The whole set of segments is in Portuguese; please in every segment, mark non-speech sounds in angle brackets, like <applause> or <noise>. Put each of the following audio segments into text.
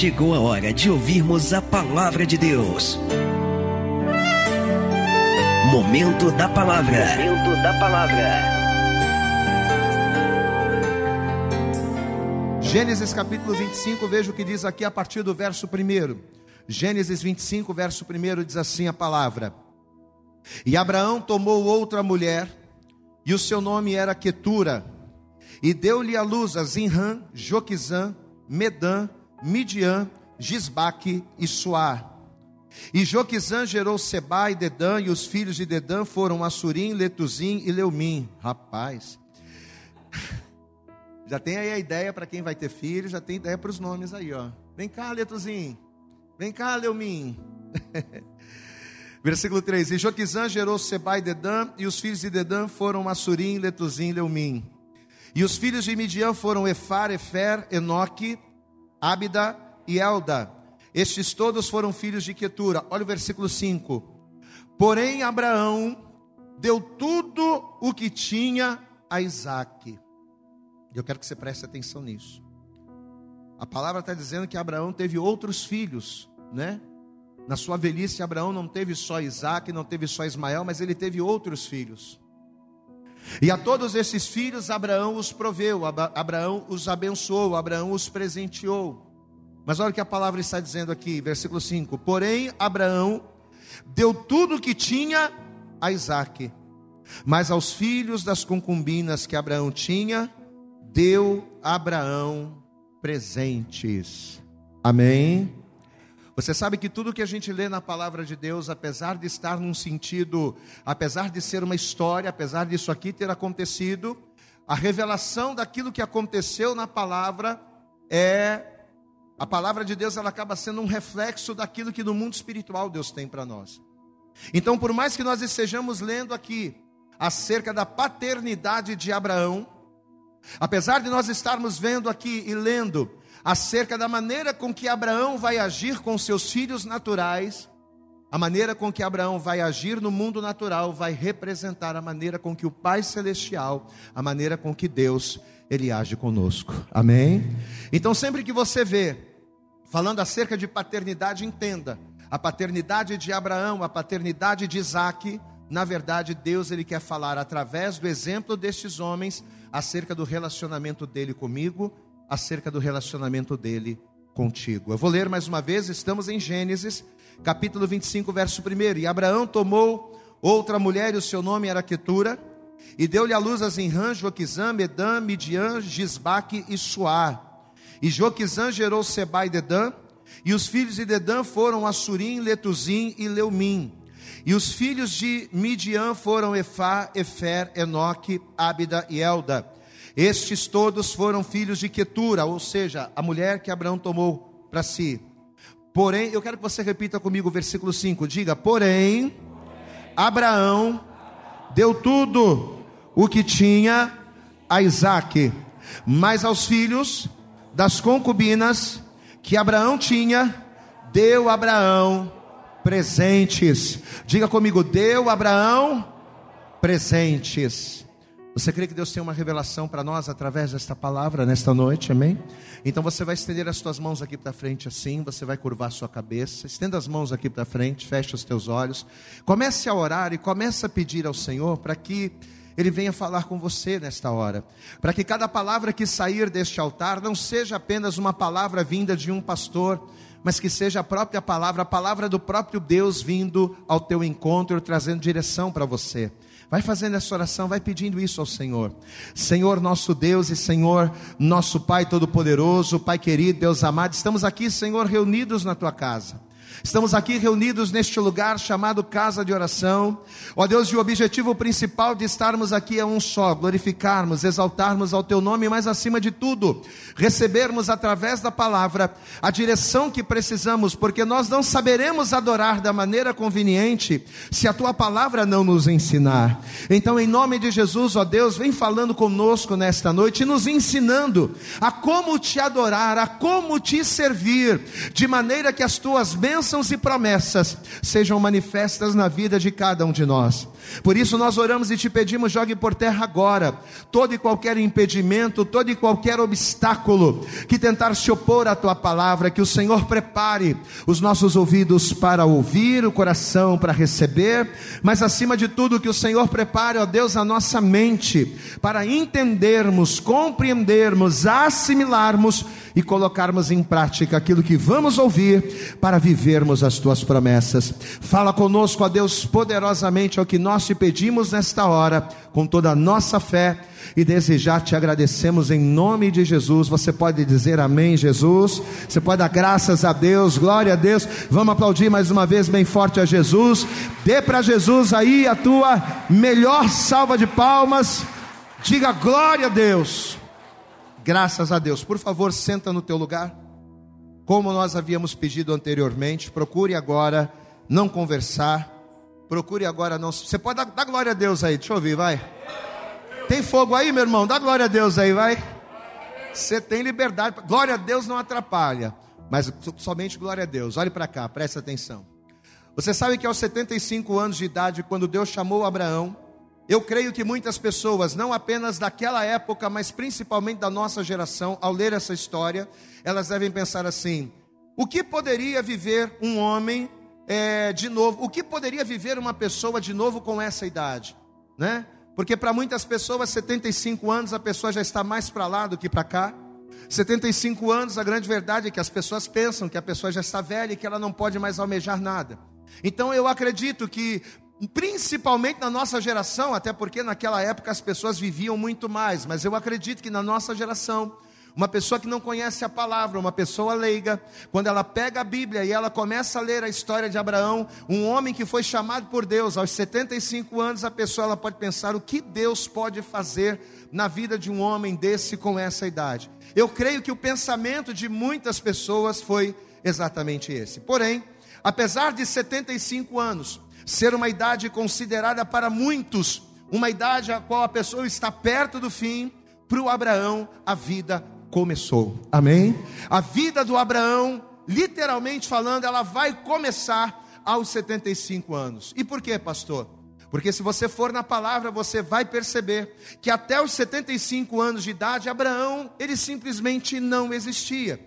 chegou a hora de ouvirmos a palavra de Deus. Momento da palavra. Momento da palavra. Gênesis capítulo 25, veja o que diz aqui a partir do verso 1. Gênesis 25, verso 1 diz assim a palavra: E Abraão tomou outra mulher, e o seu nome era Quetura, e deu-lhe a luz a Zinrã, Joquizã, Medã, Midian, Gisbaque e Suar. E Joquizã gerou Seba e Dedã, e os filhos de Dedã foram Assurim, Letuzim e Leumim. Rapaz, <laughs> já tem aí a ideia para quem vai ter filho, já tem ideia para os nomes aí, ó. Vem cá, Letuzim. Vem cá, Leumim. <laughs> Versículo 3: E Joquizã gerou Seba e Dedã, e os filhos de Dedã foram Assurim, Letuzim e Leumim. E os filhos de Midian foram Efar, Efer, Enoque, Abida e Elda. Estes todos foram filhos de Quetura. Olha o versículo 5. Porém, Abraão deu tudo o que tinha a Isaac. Eu quero que você preste atenção nisso. A palavra está dizendo que Abraão teve outros filhos, né? Na sua velhice, Abraão não teve só Isaac, não teve só Ismael, mas ele teve outros filhos. E a todos esses filhos, Abraão os proveu, Abraão os abençoou, Abraão os presenteou. Mas olha o que a palavra está dizendo aqui, versículo 5: Porém, Abraão deu tudo o que tinha a Isaac, mas aos filhos das concubinas que Abraão tinha, deu Abraão presentes. Amém? Você sabe que tudo que a gente lê na palavra de Deus, apesar de estar num sentido, apesar de ser uma história, apesar disso aqui ter acontecido, a revelação daquilo que aconteceu na palavra é a palavra de Deus, ela acaba sendo um reflexo daquilo que no mundo espiritual Deus tem para nós. Então, por mais que nós estejamos lendo aqui acerca da paternidade de Abraão, apesar de nós estarmos vendo aqui e lendo acerca da maneira com que Abraão vai agir com seus filhos naturais, a maneira com que Abraão vai agir no mundo natural vai representar a maneira com que o Pai celestial, a maneira com que Deus ele age conosco. Amém? Então sempre que você vê falando acerca de paternidade, entenda. A paternidade de Abraão, a paternidade de Isaac, na verdade, Deus ele quer falar através do exemplo destes homens acerca do relacionamento dele comigo, acerca do relacionamento dele contigo. Eu vou ler mais uma vez, estamos em Gênesis, capítulo 25, verso 1. E Abraão tomou outra mulher, e o seu nome era Quetura, e deu-lhe a luz a Zinrã, Joquizã, Medã, Midian, Gisbaque e Suar. E Joquizã gerou Seba e Dedã, e os filhos de Dedã foram Assurim, Letuzim e Leumim. E os filhos de Midian foram Efá, Efer, Enoque, Ábida e Elda. Estes todos foram filhos de Quetura, ou seja, a mulher que Abraão tomou para si. Porém, eu quero que você repita comigo o versículo 5. Diga: Porém, Abraão deu tudo o que tinha a Isaque, mas aos filhos das concubinas que Abraão tinha, deu Abraão presentes. Diga comigo, deu Abraão presentes. Você crê que Deus tem uma revelação para nós através desta palavra nesta noite, amém? Então você vai estender as suas mãos aqui para frente assim, você vai curvar a sua cabeça, estenda as mãos aqui para frente, feche os teus olhos, comece a orar e comece a pedir ao Senhor para que ele venha falar com você nesta hora, para que cada palavra que sair deste altar não seja apenas uma palavra vinda de um pastor, mas que seja a própria palavra, a palavra do próprio Deus vindo ao teu encontro, trazendo direção para você. Vai fazendo essa oração, vai pedindo isso ao Senhor. Senhor nosso Deus e Senhor nosso Pai Todo-Poderoso, Pai querido, Deus amado, estamos aqui, Senhor, reunidos na tua casa. Estamos aqui reunidos neste lugar chamado casa de oração. Ó Deus, e o objetivo principal de estarmos aqui é um só: glorificarmos, exaltarmos ao teu nome, mas acima de tudo, recebermos através da palavra a direção que precisamos, porque nós não saberemos adorar da maneira conveniente se a tua palavra não nos ensinar. Então, em nome de Jesus, ó Deus, vem falando conosco nesta noite, nos ensinando a como te adorar, a como te servir, de maneira que as tuas bênçãos bênçãos e promessas sejam manifestas na vida de cada um de nós. Por isso nós oramos e te pedimos, jogue por terra agora todo e qualquer impedimento, todo e qualquer obstáculo que tentar se opor à tua palavra, que o Senhor prepare os nossos ouvidos para ouvir, o coração para receber, mas acima de tudo que o Senhor prepare, ó Deus, a nossa mente para entendermos, compreendermos, assimilarmos e colocarmos em prática aquilo que vamos ouvir para vivermos as tuas promessas. Fala conosco, ó Deus, poderosamente ao que nós te pedimos nesta hora, com toda a nossa fé e desejar te agradecemos em nome de Jesus. Você pode dizer amém, Jesus. Você pode dar graças a Deus, glória a Deus. Vamos aplaudir mais uma vez bem forte a Jesus. Dê para Jesus aí a tua melhor salva de palmas. Diga glória a Deus. Graças a Deus. Por favor, senta no teu lugar. Como nós havíamos pedido anteriormente, procure agora não conversar. Procure agora não. Você pode dar, dar glória a Deus aí, deixa eu ouvir, vai. Tem fogo aí, meu irmão? Dá glória a Deus aí, vai. Você tem liberdade. Glória a Deus não atrapalha. Mas somente glória a Deus. Olhe para cá, preste atenção. Você sabe que aos 75 anos de idade, quando Deus chamou Abraão, eu creio que muitas pessoas, não apenas daquela época, mas principalmente da nossa geração, ao ler essa história, elas devem pensar assim: o que poderia viver um homem é, de novo? O que poderia viver uma pessoa de novo com essa idade? Né? Porque para muitas pessoas, 75 anos, a pessoa já está mais para lá do que para cá. 75 anos, a grande verdade é que as pessoas pensam que a pessoa já está velha e que ela não pode mais almejar nada. Então eu acredito que principalmente na nossa geração, até porque naquela época as pessoas viviam muito mais, mas eu acredito que na nossa geração, uma pessoa que não conhece a palavra, uma pessoa leiga, quando ela pega a Bíblia e ela começa a ler a história de Abraão, um homem que foi chamado por Deus aos 75 anos, a pessoa ela pode pensar o que Deus pode fazer na vida de um homem desse com essa idade. Eu creio que o pensamento de muitas pessoas foi exatamente esse. Porém, apesar de 75 anos, ser uma idade considerada para muitos, uma idade a qual a pessoa está perto do fim, para o Abraão a vida começou. Amém? A vida do Abraão, literalmente falando, ela vai começar aos 75 anos. E por quê, pastor? Porque se você for na palavra, você vai perceber que até os 75 anos de idade, Abraão, ele simplesmente não existia.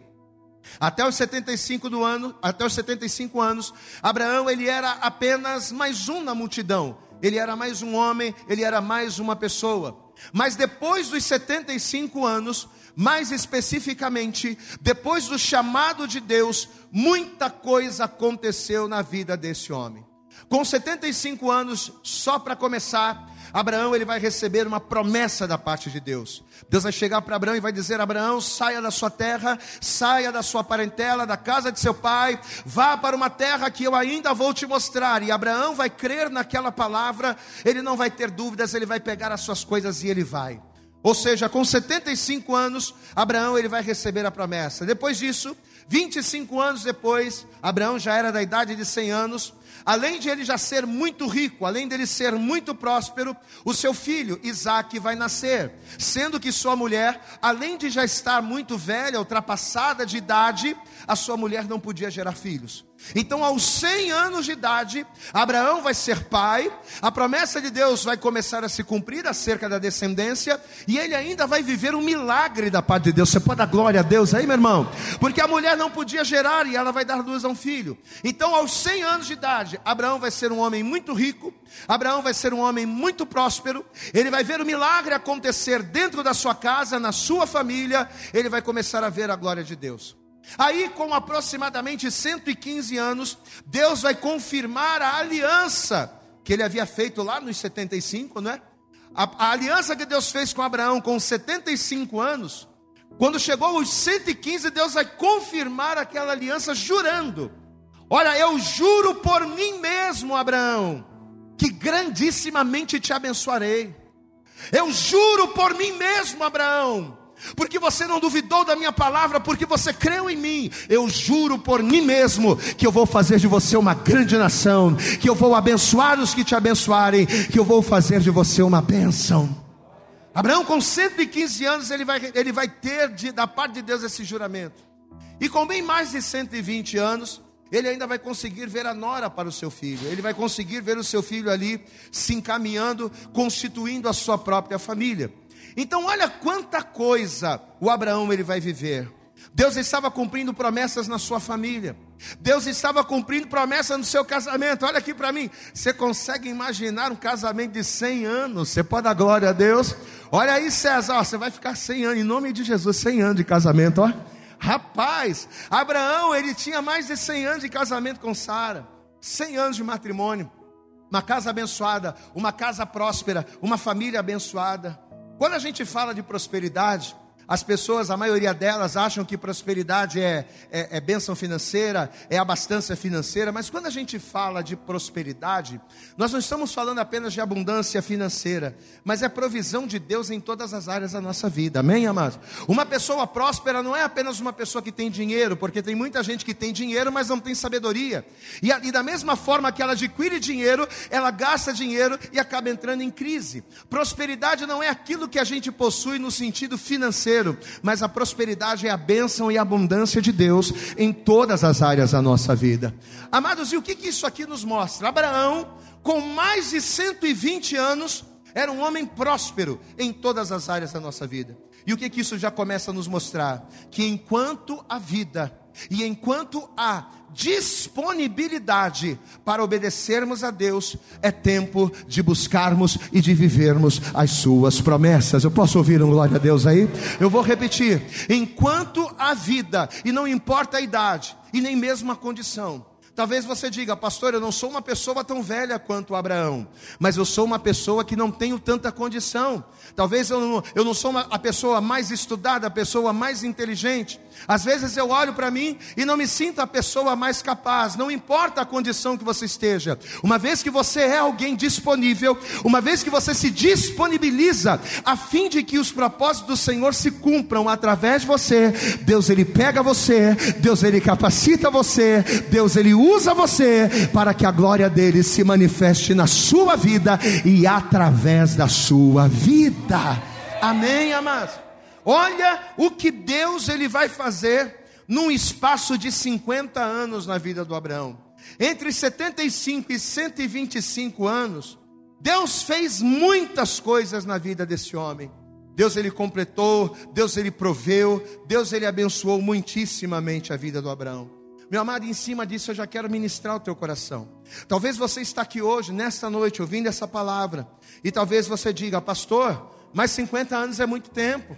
Até os 75 do ano, até os 75 anos, Abraão ele era apenas mais um na multidão. Ele era mais um homem, ele era mais uma pessoa. Mas depois dos 75 anos, mais especificamente, depois do chamado de Deus, muita coisa aconteceu na vida desse homem. Com 75 anos, só para começar, Abraão ele vai receber uma promessa da parte de Deus. Deus vai chegar para Abraão e vai dizer: Abraão, saia da sua terra, saia da sua parentela, da casa de seu pai, vá para uma terra que eu ainda vou te mostrar. E Abraão vai crer naquela palavra, ele não vai ter dúvidas, ele vai pegar as suas coisas e ele vai. Ou seja, com 75 anos, Abraão ele vai receber a promessa. Depois disso, 25 anos depois, Abraão já era da idade de 100 anos, além de ele já ser muito rico, além dele ser muito próspero, o seu filho Isaac vai nascer, sendo que sua mulher, além de já estar muito velha, ultrapassada de idade, a sua mulher não podia gerar filhos. Então, aos 100 anos de idade, Abraão vai ser pai, a promessa de Deus vai começar a se cumprir acerca da descendência, e ele ainda vai viver um milagre da parte de Deus. Você pode dar glória a Deus aí, meu irmão? Porque a mulher não podia gerar e ela vai dar luz a um filho. Então, aos 100 anos de idade, Abraão vai ser um homem muito rico, Abraão vai ser um homem muito próspero, ele vai ver o milagre acontecer dentro da sua casa, na sua família, ele vai começar a ver a glória de Deus. Aí, com aproximadamente 115 anos, Deus vai confirmar a aliança que ele havia feito lá nos 75, não é? A, a, aliança que Deus fez com Abraão com 75 anos, quando chegou aos 115, Deus vai confirmar aquela aliança jurando: Olha, eu juro por mim mesmo, Abraão, que grandissimamente te abençoarei. Eu juro por mim mesmo, Abraão, porque você não duvidou da minha palavra, porque você creu em mim. Eu juro por mim mesmo que eu vou fazer de você uma grande nação, que eu vou abençoar os que te abençoarem, que eu vou fazer de você uma bênção. Abraão, com 115 anos, ele vai, ele vai ter de, da parte de Deus esse juramento. E com bem mais de 120 anos, ele ainda vai conseguir ver a nora para o seu filho, ele vai conseguir ver o seu filho ali se encaminhando, constituindo a sua própria família. Então, olha quanta coisa o Abraão ele vai viver. Deus estava cumprindo promessas na sua família. Deus estava cumprindo promessa no seu casamento. Olha aqui para mim. Você consegue imaginar um casamento de 100 anos? Você pode dar glória a Deus? Olha aí, César. Você vai ficar 100 anos. Em nome de Jesus, 100 anos de casamento. Ó. Rapaz, Abraão, ele tinha mais de 100 anos de casamento com Sara. 100 anos de matrimônio. Uma casa abençoada. Uma casa próspera. Uma família abençoada. Quando a gente fala de prosperidade, as pessoas, a maioria delas, acham que prosperidade é, é, é bênção financeira, é abastança financeira, mas quando a gente fala de prosperidade, nós não estamos falando apenas de abundância financeira, mas é provisão de Deus em todas as áreas da nossa vida, amém, amados? Uma pessoa próspera não é apenas uma pessoa que tem dinheiro, porque tem muita gente que tem dinheiro, mas não tem sabedoria, e, e da mesma forma que ela adquire dinheiro, ela gasta dinheiro e acaba entrando em crise. Prosperidade não é aquilo que a gente possui no sentido financeiro financeiro, mas a prosperidade é a bênção e a abundância de Deus em todas as áreas da nossa vida. Amados, e o que, que isso aqui nos mostra? Abraão, com mais de 120 anos, era um homem próspero em todas as áreas da nossa vida. E o que, que isso já começa a nos mostrar? Que enquanto a vida e enquanto há disponibilidade para obedecermos a Deus, é tempo de buscarmos e de vivermos as suas promessas. Eu posso ouvir um glória a Deus aí? Eu vou repetir: enquanto há vida, e não importa a idade, e nem mesmo a condição, Talvez você diga, pastor, eu não sou uma pessoa tão velha quanto Abraão, mas eu sou uma pessoa que não tenho tanta condição. Talvez eu não, eu não sou uma, a pessoa mais estudada, a pessoa mais inteligente. Às vezes eu olho para mim e não me sinto a pessoa mais capaz, não importa a condição que você esteja. Uma vez que você é alguém disponível, uma vez que você se disponibiliza a fim de que os propósitos do Senhor se cumpram através de você, Deus ele pega você, Deus ele capacita você, Deus ele usa você para que a glória dele se manifeste na sua vida e através da sua vida. Amém, amados. Olha o que Deus ele vai fazer num espaço de 50 anos na vida do Abraão. Entre 75 e 125 anos, Deus fez muitas coisas na vida desse homem. Deus ele completou, Deus ele proveu, Deus ele abençoou muitíssimamente a vida do Abraão. Meu amado, em cima disso eu já quero ministrar o teu coração. Talvez você está aqui hoje, nesta noite, ouvindo essa palavra, e talvez você diga, pastor, mas 50 anos é muito tempo.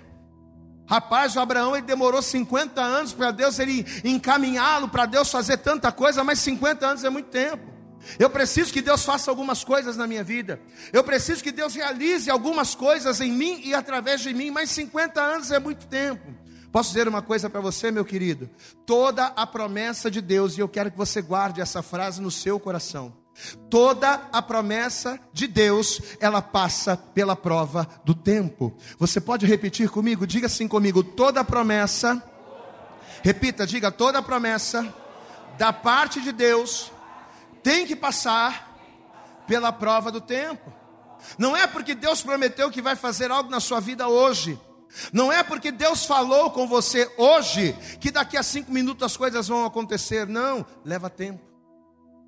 Rapaz, o Abraão ele demorou 50 anos para Deus ele encaminhá-lo, para Deus fazer tanta coisa, mas 50 anos é muito tempo. Eu preciso que Deus faça algumas coisas na minha vida. Eu preciso que Deus realize algumas coisas em mim e através de mim, mas 50 anos é muito tempo. Posso dizer uma coisa para você, meu querido? Toda a promessa de Deus, e eu quero que você guarde essa frase no seu coração. Toda a promessa de Deus, ela passa pela prova do tempo. Você pode repetir comigo? Diga assim comigo: toda promessa, repita, diga, toda promessa da parte de Deus tem que passar pela prova do tempo. Não é porque Deus prometeu que vai fazer algo na sua vida hoje. Não é porque Deus falou com você hoje que daqui a cinco minutos as coisas vão acontecer. Não, leva tempo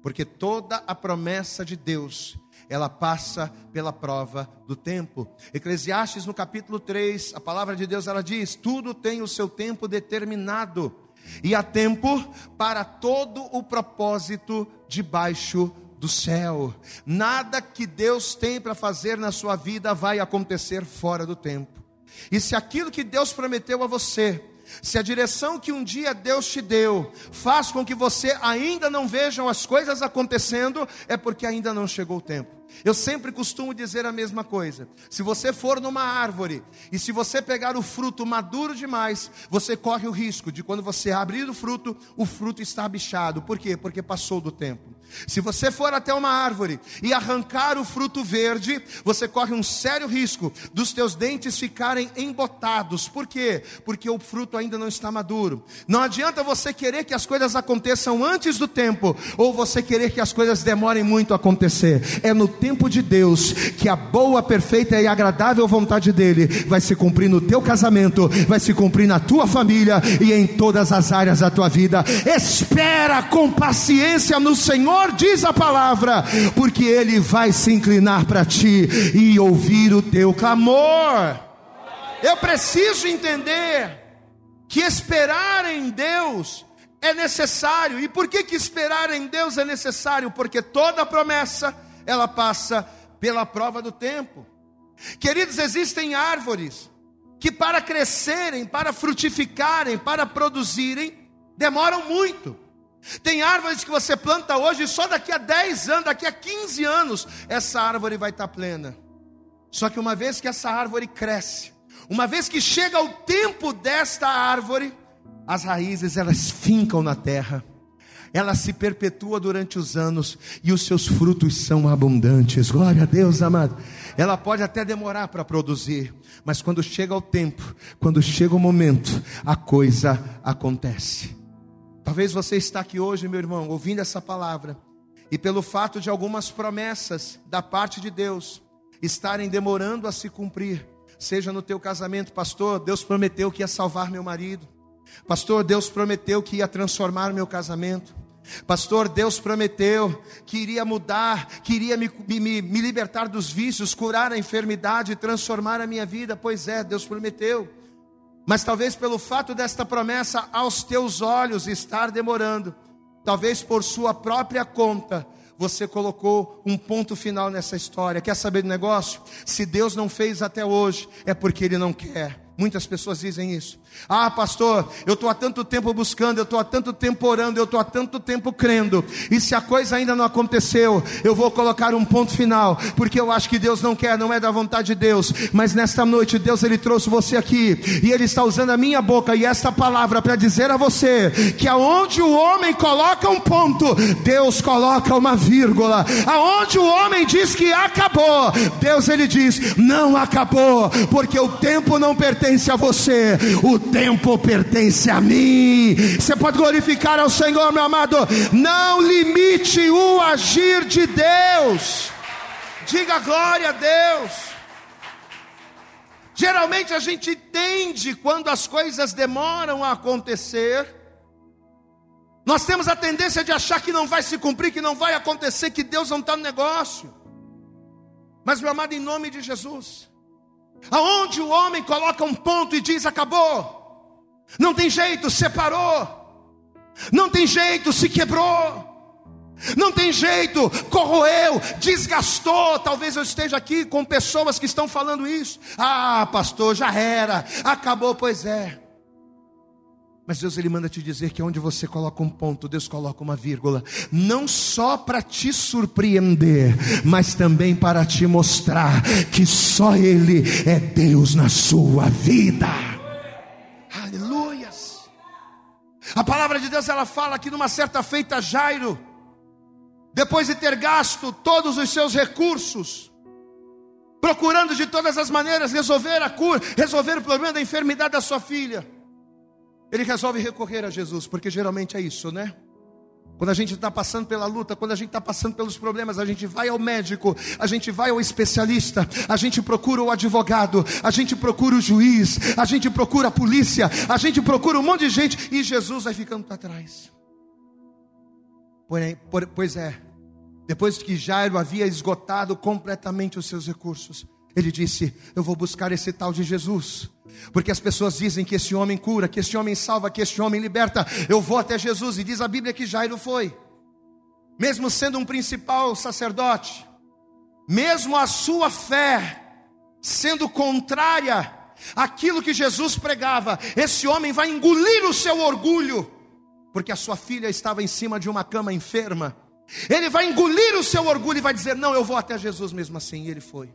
porque toda a promessa de Deus, ela passa pela prova do tempo. Eclesiastes no capítulo 3, a palavra de Deus ela diz: tudo tem o seu tempo determinado, e há tempo para todo o propósito debaixo do céu. Nada que Deus tem para fazer na sua vida vai acontecer fora do tempo. E se aquilo que Deus prometeu a você, se a direção que um dia Deus te deu faz com que você ainda não veja as coisas acontecendo, é porque ainda não chegou o tempo. Eu sempre costumo dizer a mesma coisa. Se você for numa árvore e se você pegar o fruto maduro demais, você corre o risco de quando você abrir o fruto, o fruto está bichado. Por quê? Porque passou do tempo. Se você for até uma árvore e arrancar o fruto verde, você corre um sério risco dos teus dentes ficarem embotados. Por quê? Porque o fruto ainda não está maduro. Não adianta você querer que as coisas aconteçam antes do tempo, ou você querer que as coisas demorem muito a acontecer. É no tempo de Deus que a boa, perfeita e agradável vontade dele vai se cumprir no teu casamento, vai se cumprir na tua família e em todas as áreas da tua vida. Espera com paciência no Senhor Senhor, diz a palavra, porque Ele vai se inclinar para ti e ouvir o teu clamor. Eu preciso entender que esperar em Deus é necessário. E por que, que esperar em Deus é necessário? Porque toda promessa ela passa pela prova do tempo. Queridos, existem árvores que para crescerem, para frutificarem, para produzirem, demoram muito. Tem árvores que você planta hoje e só daqui a 10 anos, daqui a 15 anos, essa árvore vai estar plena. Só que uma vez que essa árvore cresce, uma vez que chega o tempo desta árvore, as raízes elas fincam na terra, ela se perpetua durante os anos e os seus frutos são abundantes. Glória a Deus, amado. Ela pode até demorar para produzir, mas quando chega o tempo, quando chega o momento, a coisa acontece. Talvez você está aqui hoje, meu irmão, ouvindo essa palavra, e pelo fato de algumas promessas da parte de Deus estarem demorando a se cumprir, seja no teu casamento, pastor, Deus prometeu que ia salvar meu marido. Pastor, Deus prometeu que ia transformar meu casamento. Pastor, Deus prometeu que iria mudar, que iria me, me, me libertar dos vícios, curar a enfermidade, transformar a minha vida. Pois é, Deus prometeu. Mas talvez pelo fato desta promessa aos teus olhos estar demorando, talvez por sua própria conta, você colocou um ponto final nessa história. Quer saber do negócio? Se Deus não fez até hoje, é porque Ele não quer. Muitas pessoas dizem isso. Ah, pastor, eu estou há tanto tempo buscando, eu estou há tanto tempo orando, eu estou há tanto tempo crendo, e se a coisa ainda não aconteceu, eu vou colocar um ponto final, porque eu acho que Deus não quer, não é da vontade de Deus, mas nesta noite Deus ele trouxe você aqui, e Ele está usando a minha boca e esta palavra para dizer a você que aonde o homem coloca um ponto, Deus coloca uma vírgula, aonde o homem diz que acabou, Deus ele diz, não acabou, porque o tempo não pertence a você, o tempo pertence a mim. Você pode glorificar ao Senhor, meu amado. Não limite o agir de Deus. Diga glória a Deus. Geralmente a gente entende quando as coisas demoram a acontecer. Nós temos a tendência de achar que não vai se cumprir, que não vai acontecer, que Deus não está no negócio. Mas, meu amado, em nome de Jesus, aonde o homem coloca um ponto e diz acabou, não tem jeito, separou. Não tem jeito, se quebrou. Não tem jeito, corroeu, desgastou. Talvez eu esteja aqui com pessoas que estão falando isso. Ah, pastor, já era, acabou, pois é. Mas Deus ele manda te dizer que onde você coloca um ponto, Deus coloca uma vírgula, não só para te surpreender, mas também para te mostrar que só ele é Deus na sua vida. Aleluias. A palavra de Deus ela fala que numa certa feita Jairo, depois de ter gasto todos os seus recursos, procurando de todas as maneiras resolver a cura, resolver o problema da enfermidade da sua filha, ele resolve recorrer a Jesus, porque geralmente é isso, né? Quando a gente está passando pela luta, quando a gente está passando pelos problemas, a gente vai ao médico, a gente vai ao especialista, a gente procura o advogado, a gente procura o juiz, a gente procura a polícia, a gente procura um monte de gente e Jesus vai ficando para trás. Pois é, depois que Jairo havia esgotado completamente os seus recursos, ele disse: Eu vou buscar esse tal de Jesus. Porque as pessoas dizem que esse homem cura, que esse homem salva, que esse homem liberta. Eu vou até Jesus e diz a Bíblia que Jairo foi. Mesmo sendo um principal sacerdote, mesmo a sua fé sendo contrária àquilo que Jesus pregava, esse homem vai engolir o seu orgulho, porque a sua filha estava em cima de uma cama enferma. Ele vai engolir o seu orgulho e vai dizer: Não, eu vou até Jesus mesmo assim. E ele foi.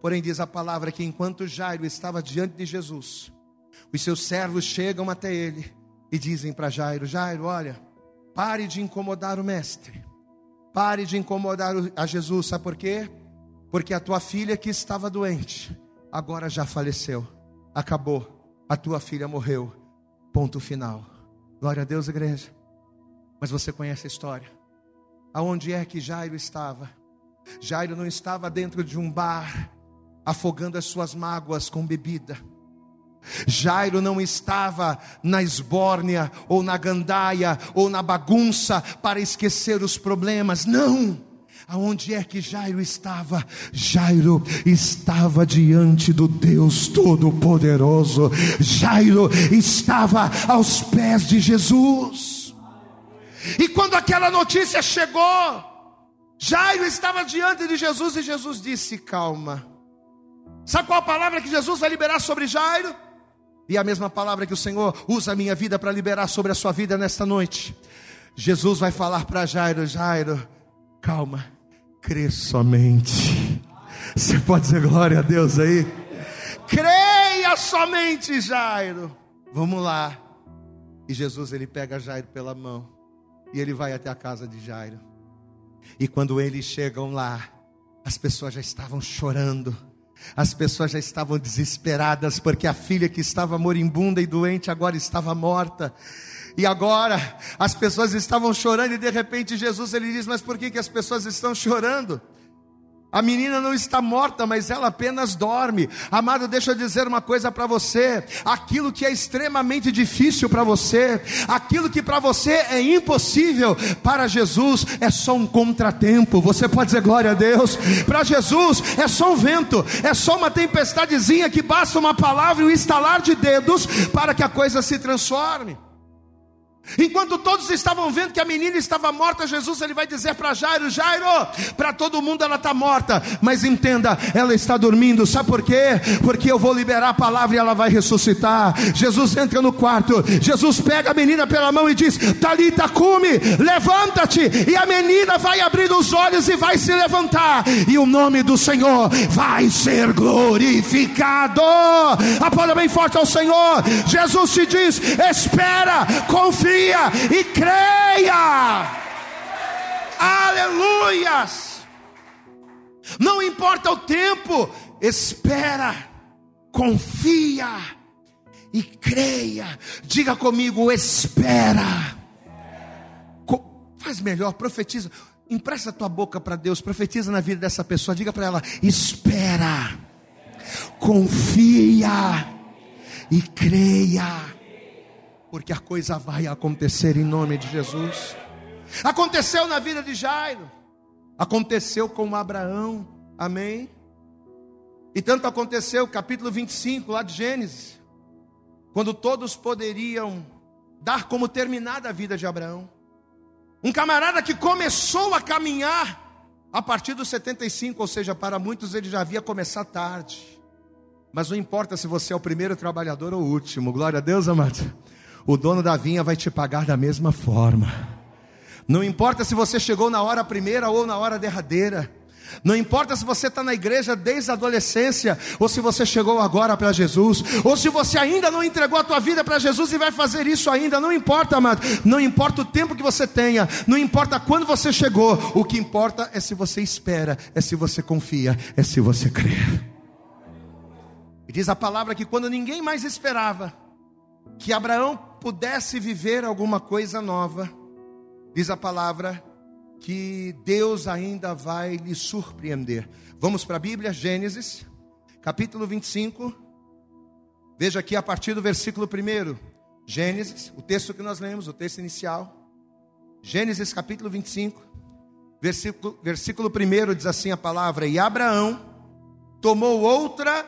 Porém, diz a palavra que enquanto Jairo estava diante de Jesus, os seus servos chegam até ele e dizem para Jairo: Jairo, olha, pare de incomodar o mestre. Pare de incomodar a Jesus, sabe por quê? Porque a tua filha que estava doente, agora já faleceu. Acabou. A tua filha morreu. Ponto final. Glória a Deus, igreja. Mas você conhece a história. Aonde é que Jairo estava? Jairo não estava dentro de um bar, afogando as suas mágoas com bebida. Jairo não estava na esbórnia, ou na gandaia, ou na bagunça para esquecer os problemas. Não! Aonde é que Jairo estava? Jairo estava diante do Deus Todo-Poderoso. Jairo estava aos pés de Jesus. E quando aquela notícia chegou, Jairo estava diante de Jesus e Jesus disse: Calma. Sabe qual a palavra que Jesus vai liberar sobre Jairo? E a mesma palavra que o Senhor usa a minha vida para liberar sobre a sua vida nesta noite. Jesus vai falar para Jairo: Jairo, calma, crê somente. Você pode dizer glória a Deus aí? Creia somente, Jairo. Vamos lá. E Jesus ele pega Jairo pela mão e ele vai até a casa de Jairo. E quando eles chegam lá, as pessoas já estavam chorando as pessoas já estavam desesperadas porque a filha que estava moribunda e doente agora estava morta. E agora as pessoas estavam chorando e de repente Jesus ele diz: "Mas por que que as pessoas estão chorando?" A menina não está morta, mas ela apenas dorme. Amado, deixa eu dizer uma coisa para você: aquilo que é extremamente difícil para você, aquilo que para você é impossível, para Jesus é só um contratempo. Você pode dizer glória a Deus. Para Jesus é só um vento, é só uma tempestadezinha que basta uma palavra e um estalar de dedos para que a coisa se transforme. Enquanto todos estavam vendo que a menina estava morta, Jesus ele vai dizer para Jairo: Jairo, para todo mundo ela está morta, mas entenda, ela está dormindo. Sabe por quê? Porque eu vou liberar a palavra e ela vai ressuscitar. Jesus entra no quarto, Jesus pega a menina pela mão e diz: Talita, cume, levanta-te. E a menina vai abrir os olhos e vai se levantar, e o nome do Senhor vai ser glorificado. Aplauda bem forte ao Senhor. Jesus te diz: Espera, confia confia e creia. Aleluias! Não importa o tempo, espera, confia e creia. Diga comigo, espera. Faz melhor, profetiza. Empresta a tua boca para Deus, profetiza na vida dessa pessoa. Diga para ela: espera, confia e creia porque a coisa vai acontecer em nome de Jesus. Aconteceu na vida de Jairo, aconteceu com Abraão, amém? E tanto aconteceu, capítulo 25, lá de Gênesis, quando todos poderiam dar como terminada a vida de Abraão. Um camarada que começou a caminhar a partir dos 75, ou seja, para muitos ele já havia começado tarde. Mas não importa se você é o primeiro trabalhador ou o último, glória a Deus, amado o dono da vinha vai te pagar da mesma forma. Não importa se você chegou na hora primeira ou na hora derradeira. Não importa se você está na igreja desde a adolescência, ou se você chegou agora para Jesus, ou se você ainda não entregou a tua vida para Jesus e vai fazer isso ainda, não importa, amado. Não importa o tempo que você tenha, não importa quando você chegou, o que importa é se você espera, é se você confia, é se você crê. E diz a palavra que quando ninguém mais esperava, que Abraão pudesse viver alguma coisa nova, diz a palavra que Deus ainda vai lhe surpreender. Vamos para a Bíblia, Gênesis, capítulo 25. Veja aqui a partir do versículo 1. Gênesis, o texto que nós lemos, o texto inicial. Gênesis capítulo 25, versículo, versículo 1 diz assim a palavra: E Abraão tomou outra,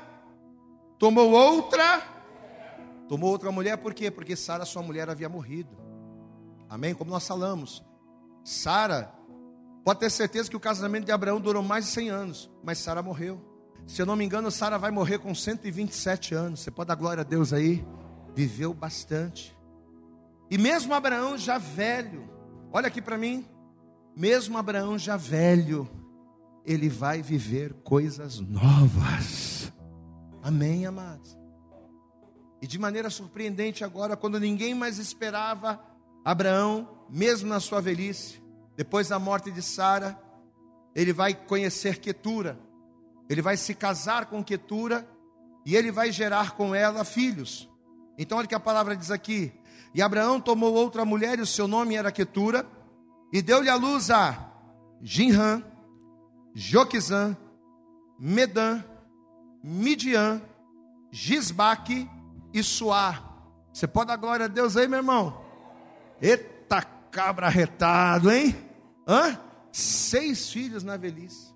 tomou outra Tomou outra mulher por quê? Porque Sara, sua mulher, havia morrido. Amém? Como nós falamos. Sara, pode ter certeza que o casamento de Abraão durou mais de 100 anos, mas Sara morreu. Se eu não me engano, Sara vai morrer com 127 anos. Você pode dar glória a Deus aí? Viveu bastante. E mesmo Abraão já velho, olha aqui para mim, mesmo Abraão já velho, ele vai viver coisas novas. Amém, amados? E de maneira surpreendente agora, quando ninguém mais esperava, Abraão, mesmo na sua velhice, Depois da morte de Sara, ele vai conhecer Quetura. Ele vai se casar com Quetura e ele vai gerar com ela filhos. Então olha que a palavra diz aqui: "E Abraão tomou outra mulher e o seu nome era Quetura, e deu-lhe a luz a Jinran, Joquizã, Medã, Midian, Gisbaque e Suá. Você pode dar glória a Deus aí, meu irmão? Eita cabra retado, hein? Hã? Seis filhos na velhice.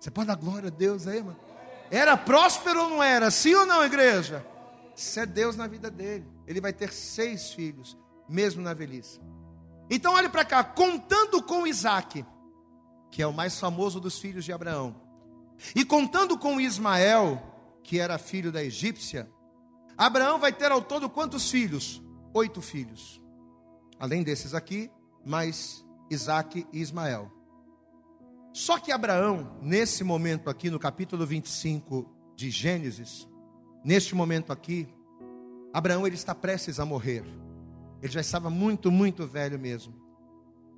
Você pode dar glória a Deus aí, mano? Era próspero ou não era? Sim ou não, igreja? Isso é Deus na vida dele. Ele vai ter seis filhos, mesmo na velhice. Então olhe para cá, contando com Isaac, que é o mais famoso dos filhos de Abraão, e contando com Ismael, que era filho da egípcia, Abraão vai ter ao todo quantos filhos? Oito filhos. Além desses aqui, mais Isaac e Ismael. Só que Abraão, nesse momento aqui, no capítulo 25 de Gênesis, neste momento aqui, Abraão ele está prestes a morrer. Ele já estava muito, muito velho mesmo.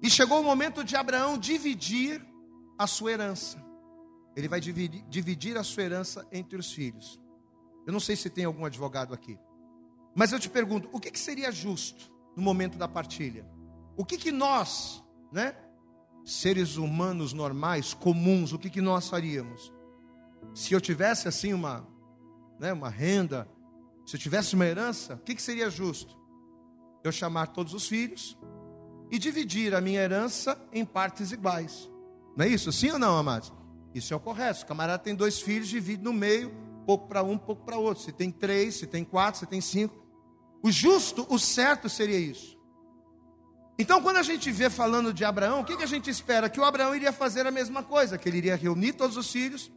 E chegou o momento de Abraão dividir a sua herança. Ele vai dividir, dividir a sua herança entre os filhos. Eu não sei se tem algum advogado aqui. Mas eu te pergunto, o que, que seria justo no momento da partilha? O que, que nós, né, seres humanos normais, comuns, o que, que nós faríamos? Se eu tivesse assim uma, né, uma renda, se eu tivesse uma herança, o que, que seria justo? Eu chamar todos os filhos e dividir a minha herança em partes iguais. Não é isso? Sim ou não, amados? Isso é o correto. O camarada tem dois filhos, divide no meio, pouco para um, pouco para outro. Se tem três, se tem quatro, se tem cinco. O justo, o certo seria isso. Então, quando a gente vê falando de Abraão, o que, que a gente espera? Que o Abraão iria fazer a mesma coisa, que ele iria reunir todos os filhos,